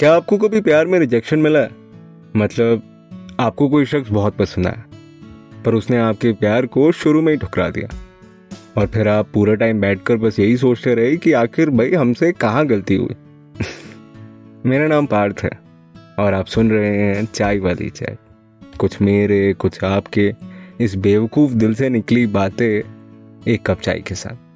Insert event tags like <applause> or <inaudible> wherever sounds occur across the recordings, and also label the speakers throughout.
Speaker 1: क्या आपको कभी प्यार में रिजेक्शन मिला? मतलब आपको कोई शख्स बहुत पसंद आया पर उसने आपके प्यार को शुरू में ही ठुकरा दिया। और फिर आप पूरा टाइम बैठकर बस यही सोचते रहे कि आखिर भाई हमसे कहाँ गलती हुई? <laughs> मेरा नाम पार्थ है, और आप सुन रहे हैं चाय वाली चाय। कुछ मेरे, कुछ आपके इस बेवकूफ़ दिल से निकली बातें एक कप चाय के साथ।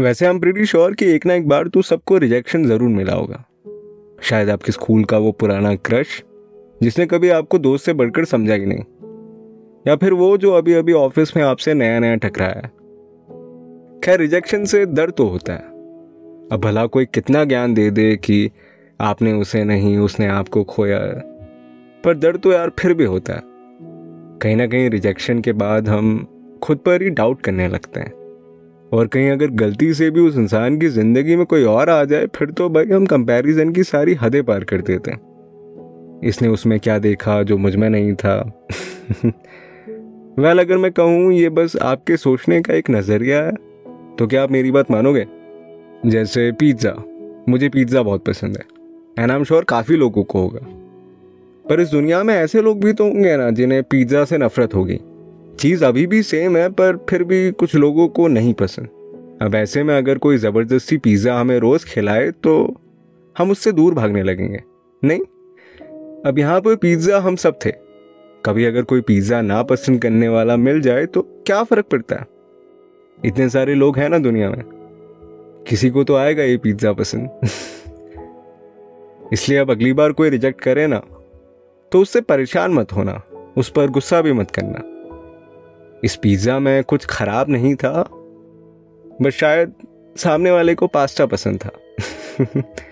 Speaker 1: वैसे हम प्रीटी श्योर कि एक ना एक बार तो सबको रिजेक्शन ज़रूर मिला होगा। शायद आपके स्कूल का वो पुराना क्रश जिसने कभी आपको दोस्त से बढ़कर समझा ही नहीं, या फिर वो जो अभी अभी ऑफ़िस में आपसे नया नया टकराया है। खैर रिजेक्शन से दर्द तो होता है। अब भला कोई कितना ज्ञान दे दे कि आपने उसे नहीं, उसने आपको खोया पर दर्द तो यार फिर भी होता है। कहीं ना कहीं रिजेक्शन के बाद हम खुद पर ही डाउट करने लगते हैं। और कहीं अगर गलती से भी उस इंसान की ज़िंदगी में कोई और आ जाए, फिर तो भाई हम कंपैरिजन की सारी हदें पार कर देते हैं। इसने उसमें क्या देखा जो मुझमें नहीं था? <laughs> वेल अगर मैं कहूँ, ये बस आपके सोचने का एक नज़रिया है। तो क्या आप मेरी बात मानोगे? जैसे पिज़्ज़ा मुझे पिज़्ज़ा बहुत पसंद है एंड आई एम श्योर काफ़ी लोगों को होगा। पर इस दुनिया में ऐसे लोग भी तो होंगे ना, जिन्हें पिज़्ज़ा से नफरत होगी। चीज़ अभी भी सेम है, पर फिर भी कुछ लोगों को नहीं पसंद। अब ऐसे में अगर कोई ज़बरदस्ती पिज़्ज़ा हमें रोज़ खिलाए तो हम उससे दूर भागने लगेंगे। नहीं, अब यहाँ पर पिज़्ज़ा हम सब थे। कभी अगर कोई पिज़्ज़ा ना पसंद करने वाला मिल जाए तो क्या फ़र्क पड़ता है? इतने सारे लोग हैं ना दुनिया में। किसी को तो आएगा ये पिज़्ज़ा पसंद। <laughs> इसलिए अब अगली बार कोई रिजेक्ट करे ना तो उससे परेशान मत होना, उस पर गुस्सा भी मत करना। इस पिज़्ज़ा में कुछ खराब नहीं था बस शायद सामने वाले को पास्ता पसंद था। <laughs>